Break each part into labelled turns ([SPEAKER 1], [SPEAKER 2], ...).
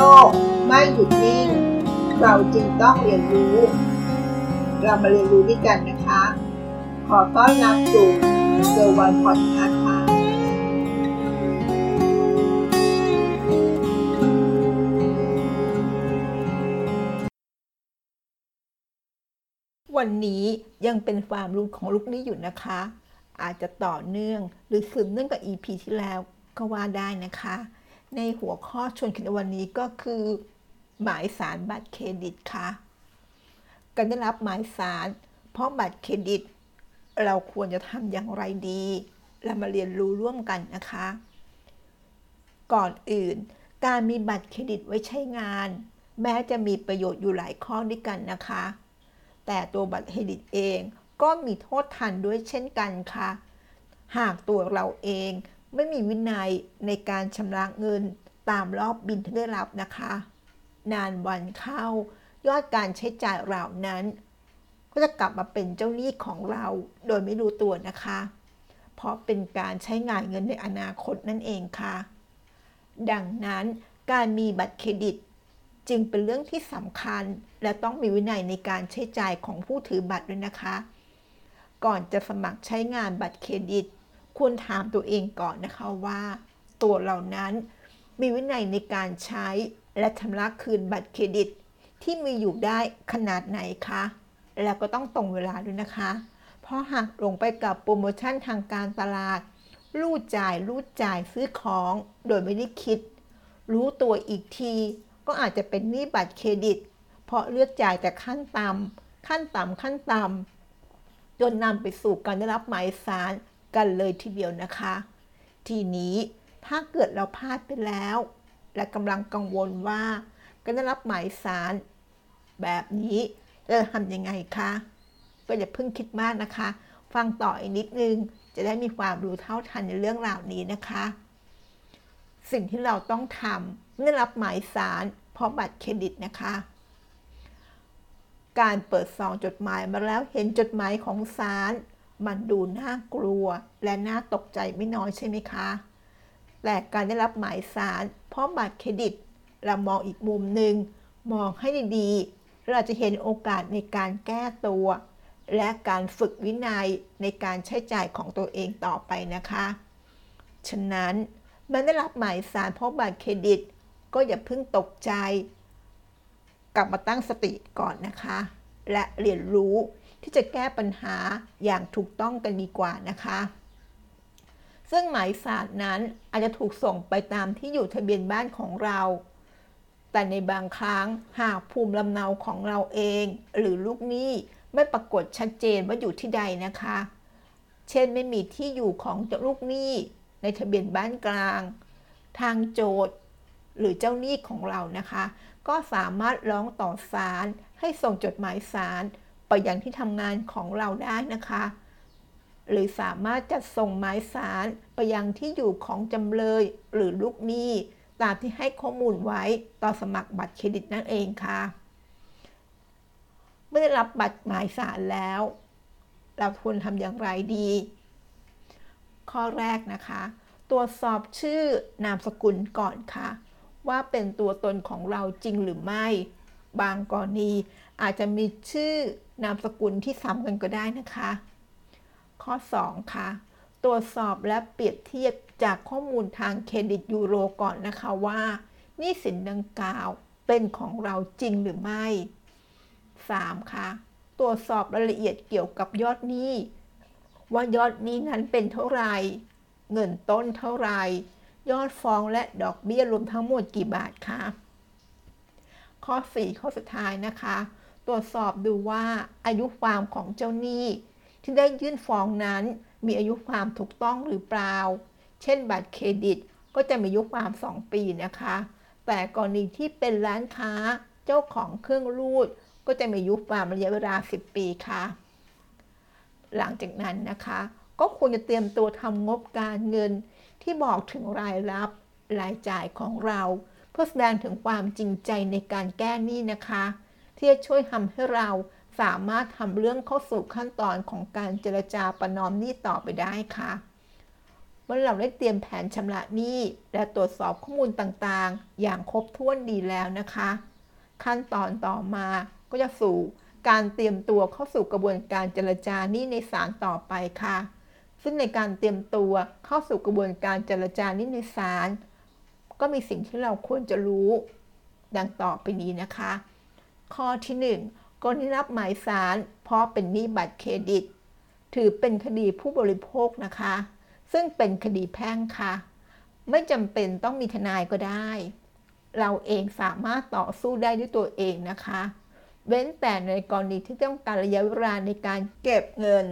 [SPEAKER 1] ลกไม่หยุดนิ่ง เราจึงต้องเรียนรู้ เรามาเรียนรู้ด้วยกันนะคะ ขอต้อนรับสู่เซอร์วันพอดคาส์ค่ะวันนี้ยังเป็นความรู้ของลูกนี้อยู่นะคะ อาจจะต่อเนื่องหรือสืบเนื่องกับ EP ที่แล้วก็ว่าได้นะคะ ในหัวข้อชวนคิดในวันนี้ก็คือ หมายสารบัตรเครดิตค่ะ การได้รับหมายสาร เพราะบัตรเครดิต เราควรจะทำอย่างไรดี เรามาเรียนรู้ร่วมกันนะคะ ก่อนอื่น การมีบัตรเครดิตไว้ใช้งาน แม้จะมีประโยชน์อยู่หลายข้อด้วยกันนะคะ แต่ตัวบัตรเครดิตเองก็มีโทษทันด้วยเช่นกันค่ะ หากตัวเราเอง ไม่มีวินัยในการชำระเงินตามรอบบินที่ได้รับนะคะ นานวันเข้ายอดการใช้จ่ายเหล่านั้น ก็จะกลับมาเป็นเจ้าหนี้ของเราโดยไม่รู้ตัวนะคะ เพราะเป็นการใช้งานเงินในอนาคตนั่นเองค่ะ ดังนั้นการมีบัตรเครดิต จึงเป็นเรื่องที่สำคัญ และต้องมีวินัยในการใช้จ่ายของผู้ถือบัตรด้วยนะคะ ก่อนจะสมัครใช้งานบัตรเครดิต ควรถามตัวเองก่อนนะคะว่า ตัวเรานั้นมีวินัยในการใช้และชำระคืนบัตรเครดิต ที่มีอยู่ได้ขนาดไหนคะ แล้วก็ต้องตรงเวลาด้วยนะคะ เพราะหากลงไปกับโปรโมชั่นทางการตลาด รูดจ่ายรูดจ่ายซื้อของ โดยไม่ได้คิด รู้ตัวอีกที ก็อาจจะเป็นหนี้บัตรเครดิต เพราะเลือกจ่ายแต่ขั้นต่ำขั้นต่ำขั้นต่ำจนนำไปสู่การได้รับหมายสาร กันเลยทีเดียวนะคะ ทีนี้ถ้าเกิดเราพลาดไปแล้ว และกำลังกังวลว่าการได้รับหมายสารแบบนี้จะทำยังไงคะก็อย่าเพิ่งคิดมากนะคะ ฟังต่ออีกนิดนึงจะได้มีความรู้เท่าทันในเรื่องราวนี้นะคะ สิ่งที่เราต้องทำเมื่อรับหมายสารเพราะบัตรเครดิตนะคะ การเปิดซองจดหมายมาแล้วเห็นจดหมายของสาร มันดูน่ากลัวและน่าตกใจไม่น้อยใช่ไหมคะ แต่การได้รับหมายสารเพราะบัตรเครดิต เรามองอีกมุมหนึ่งมองให้ดีๆ เราจะเห็นโอกาสในการแก้ตัว และการฝึกวินัยในการใช้จ่ายของตัวเองต่อไปนะคะ ฉะนั้นมันได้รับหมายสารเพราะบัตรเครดิต ก็อย่าเพิ่งตกใจ กลับมาตั้งสติก่อนนะคะ และเรียนรู้ ที่จะแก้ปัญหาอย่างถูกต้องกันดีกว่านะคะ ซึ่งหมายสารนั้นอาจจะถูกส่งไปตามที่อยู่ทะเบียนบ้านของเรา แต่ในบางครั้งหากภูมิลำเนาของเราเอง หรือลูกหนี้ไม่ปรากฏชัดเจนว่าอยู่ที่ใดนะคะ เช่นไม่มีที่อยู่ของลูกหนี้ในทะเบียนบ้านกลาง ทางโจทย์ หรือเจ้าหนี้ของเรานะคะ ก็สามารถร้องต่อศาลให้ส่งจดหมายศาล ไปยังที่ทำงานของเราได้นะคะ หรือสามารถจัดส่งหมายสารไปยังที่อยู่ของจำเลยหรือลูกหนี้ตามที่ให้ข้อมูลไว้ต่อสมัครบัตรเครดิตนั่นเองค่ะ เมื่อได้รับบัตรหมายสารแล้ว เราควรทำอย่างไรดี ข้อแรกนะคะ ตรวจสอบชื่อนามสกุลก่อนค่ะ ว่าเป็นตัวตนของเราจริงหรือไม่ บางกรณี อาจจะมีชื่อนามสกุลที่ซ้ำกันก็ได้นะคะ ข้อ 2 ค่ะ ตรวจสอบและเปรียบเทียบจากข้อมูลทางเครดิตยูโรก่อนนะคะว่านี่สินดังกล่าวเป็นของเราจริงหรือไม่ 3. ค่ะ ตรวจสอบรายละเอียดเกี่ยวกับยอดหนี้ ว่ายอดหนี้นั้นเป็นเท่าไหร่ เงินต้นเท่าไหร่ ยอดฟ้องและดอกเบี้ยรวมทั้งหมดกี่บาทคะ ข้อ 4 ข้อสุดท้ายนะคะ รวจสอบดูว่าอายุความของเจ้าหนี้ ที่ได้ยื่นฟ้องนั้นมีอายุความถูกต้องหรือเปล่า เช่นบัตรเครดิตก็จะมีอายุความ 2 ปีนะคะ แต่กรณีที่เป็นร้านค้าเจ้าของเครื่องรูด ก็จะมีอายุความระยะเวลา 10 ปีค่ะ หลังจากนั้นนะคะ ก็ควรจะเตรียมตัวทำงบการเงินที่บอกถึงรายรับรายจ่ายของเรา เพื่อแสดงถึงความจริงใจในการแก้หนี้นะคะ ที่จะช่วยทำให้เราสามารถทำเรื่องเข้าสู่ขั้นตอนของการเจรจาประนอมหนี้ต่อไปได้ค่ะมมื่อเราได้เตรียมแผนชำระหนี้และตรวจสอบข้อมูลต่างๆ อย่างครบถ้วนดีแล้วนะคะ ขั้นตอนต่อมาก็จะสู่การเตรียมตัวเข้าสู่กระบวนการเจรจาหนี้ในศาลต่อไปค่ะ ซึ่งในการเตรียมตัวเข้าสู่กระบวนการเจรจาหนี้ในศาลก็มีสิ่งที่เราควรจะรู้ ดังต่อไปนี้นะคะ ข้อที่ 1 กรณีรับหมายศาลเพราะเป็นหนี้บัตรเครดิต ถือเป็นคดีผู้บริโภคนะคะ ซึ่งเป็นคดีแพ่งค่ะ ไม่จำเป็นต้องมีทนายก็ได้ เราเองสามารถต่อสู้ได้ด้วยตัวเองนะคะ เว้นแต่ในกรณีที่ต้องการระยะเวลาในการเก็บเงิน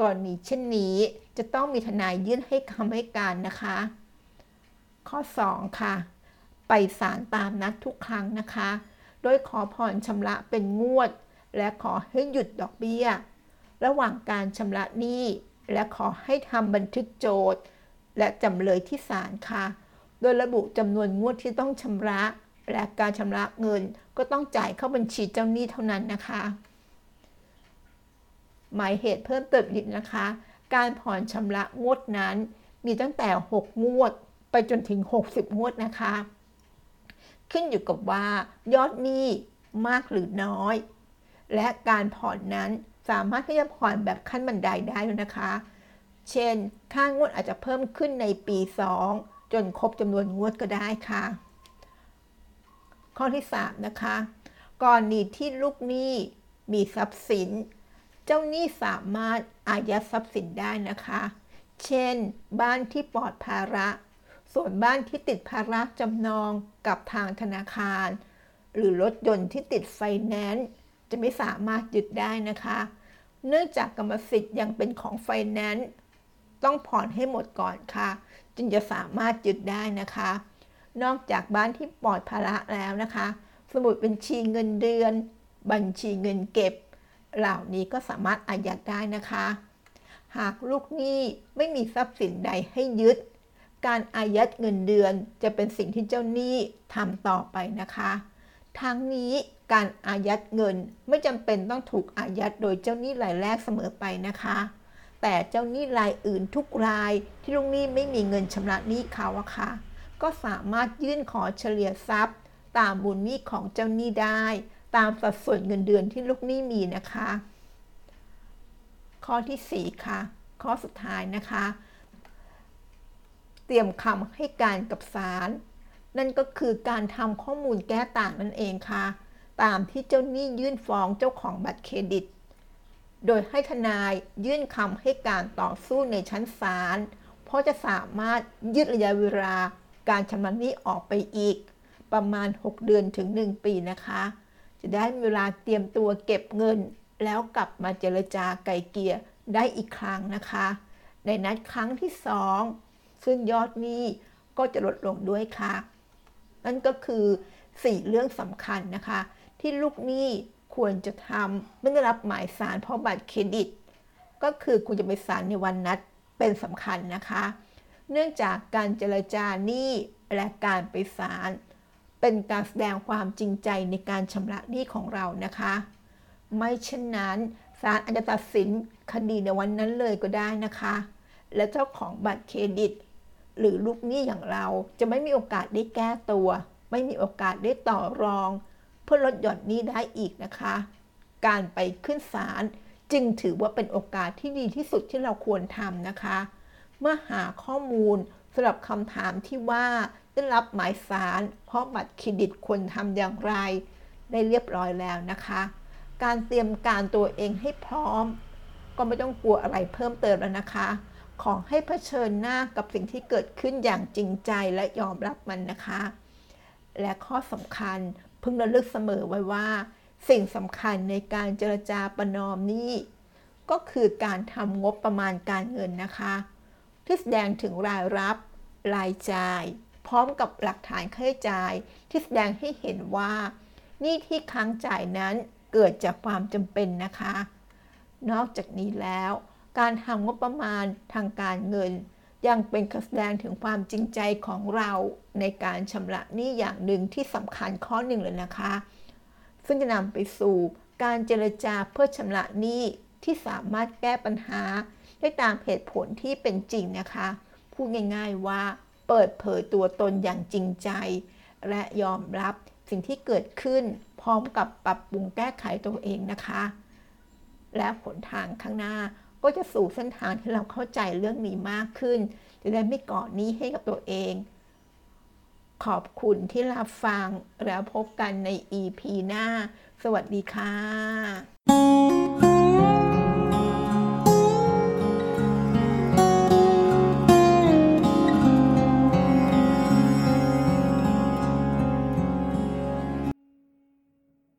[SPEAKER 1] กรณีเช่นนี้จะต้องมีทนายยื่นให้คำให้การนะคะ ข้อ 2 ค่ะ ไปศาลตามนัดทุกครั้งนะคะ โดยขอผ่อนชำระเป็นงวด และขอให้หยุดดอกเบี้ย ระหว่างการชำระหนี้ และขอให้ทำบันทึกโจทย์ และจำเลยที่ศาลค่ะ โดยระบุจำนวนงวดที่ต้องชำระ และการชำระเงินก็ต้องจ่ายเข้าบัญชีเจ้าหนี้เท่านั้นนะคะ หมายเหตุเพิ่มเติมอีกนะคะ การผ่อนชำระงวดนั้นมีตั้งแต่ 6 งวด ไปจนถึง 60 งวดนะคะ ขึ้นอยู่กับว่ายอดหนี้มากหรือน้อย และการผ่อนนั้นสามารถที่จะผ่อนแบบขั้นบันไดได้ด้วยนะคะ เช่น ค่างวดอาจจะเพิ่มขึ้นในปี 2 จนครบจำนวนงวดก็ได้ค่ะ ข้อที่ 3 นะคะกรณีที่ลูกหนี้มีทรัพย์สิน เจ้าหนี้สามารถอายัดทรัพย์สินได้นะคะ เช่น บ้านที่ปลอดภาระ ส่วนบ้านที่ติดภาระจำนองกับทางธนาคาร หรือรถยนต์ที่ติดไฟแนนซ์จะไม่สามารถยึดได้นะคะ เนื่องจากกรรมสิทธิ์ยังเป็นของไฟแนนซ์ต้องผ่อนให้หมดก่อนค่ะ จึงจะสามารถยึดได้นะคะ นอกจากบ้านที่ปลอดภาระแล้วนะคะ สมุดบัญชีเงินเดือน บัญชีเงินเก็บ เหล่านี้ก็สามารถอายัดได้นะคะ หากลูกหนี้ไม่มีทรัพย์สินใดให้ยึด การอายัดเงินเดือนจะเป็นสิ่งที่เจ้าหนี้ทำต่อไปนะคะ ทั้งนี้การอายัดเงินไม่จำเป็นต้องถูกอายัดโดยเจ้าหนี้รายแรกเสมอไปนะคะ แต่เจ้าหนี้รายอื่นทุกรายที่ลูกหนี้ไม่มีเงินชำระหนี้เขาอะค่ะ ก็สามารถยื่นขอเฉลี่ยทรัพย์ ตามมูลหนี้ของเจ้าหนี้ได้ ตามสัดส่วนเงินเดือนที่ลูกหนี้มีนะคะ ข้อที่ 4 ค่ะ ข้อสุดท้ายนะคะ เตรียมคำให้การกับศาลนั่นก็คือการทำข้อมูลแก้ต่างนั่นเองค่ะ ตามที่เจ้าหนี้ยื่นฟ้องเจ้าของบัตรเครดิต โดยให้ทนายยื่นคำให้การต่อสู้ในชั้นศาลเพราะจะสามารถยืดระยะเวลาการชำระหนี้ออกไปอีก ประมาณ 6 เดือนถึง 1 ปีนะคะ จะได้เวลาเตรียมตัวเก็บเงิน แล้วกลับมาเจรจาไกลเกลี่ยได้อีกครั้งนะคะ ในนัดครั้งที่ 2 ซึ่งยอดหนี้ก็จะลดลงด้วยค่ะ นั่นก็คือ 4 เรื่องสำคัญนะคะ ที่ลูกหนี้ควรจะทำเมื่อได้รับหมายสารเพราะบัตรเครดิต ก็คือคุณจะไปศาลในวันนัดเป็นสำคัญนะคะ เนื่องจากการเจรจาหนี้และการไปศาลเป็นการแสดงความจริงใจในการชำระหนี้ของเรานะคะ ไม่เช่นนั้นศาลอาจจะตัดสินคดีในวันนั้นเลยก็ได้นะคะ และเจ้าของบัตรเครดิต หรือลูกหนี้อย่างเราจะไม่มีโอกาสได้แก้ตัว ไม่มีโอกาสได้ต่อรอง เพื่อลดหย่อนหนี้ได้อีกนะคะ การไปขึ้นศาลจึงถือว่าเป็นโอกาสที่ดีที่สุดที่เราควรทำนะคะ เมื่อหาข้อมูลสำหรับคำถามที่ว่าได้รับหมายสารเพราะบัตรเครดิตควรทำอย่างไร ได้เรียบร้อยแล้วนะคะ การเตรียมการตัวเองให้พร้อม ก็ไม่ต้องกลัวอะไรเพิ่มเติมแล้วนะคะ ขอให้เผชิญหน้ากับสิ่งที่เกิดขึ้นอย่างจริงใจและยอมรับมันนะคะ และข้อสำคัญพึงระลึกเสมอไว้ว่า สิ่งสำคัญในการเจรจาประนอมนี้ ก็คือการทำงบประมาณการเงินนะคะ ที่แสดงถึงรายรับ รายจ่าย พร้อมกับหลักฐานค่าใช้จ่าย ที่แสดงให้เห็นว่านี้ที่ค้างจ่ายนั้นเกิดจากความจำเป็นนะคะ นอกจากนี้แล้ว การทำงบประมาณทางการเงิน ยังเป็นการแสดงถึงความจริงใจของเราในการชำระหนี้อย่างหนึ่งที่สำคัญข้อหนึ่งเลยนะคะ ซึ่งจะนำไปสู่การเจรจาเพื่อชำระหนี้ที่สามารถแก้ปัญหา ได้ตามเหตุผลที่เป็นจริงนะคะพพูดง่ายๆว่าเปิดเผยตัวตนอย่างจริงใจ และยอมรับสิ่งที่เกิดขึ้นพร้อมกับปรับปรุงแก้ไขตัวเองนะคะ และผลทางข้างหน้า ก็จะสู่เส้นทางที่เราเข้าใจเรื่องนี้มากขึ้น จะได้ไม่ก่อนนี้ให้กับตัวเอง ขอบคุณที่รับฟังแล้วพบกันใน EP หน้า สวัสดีค่ะ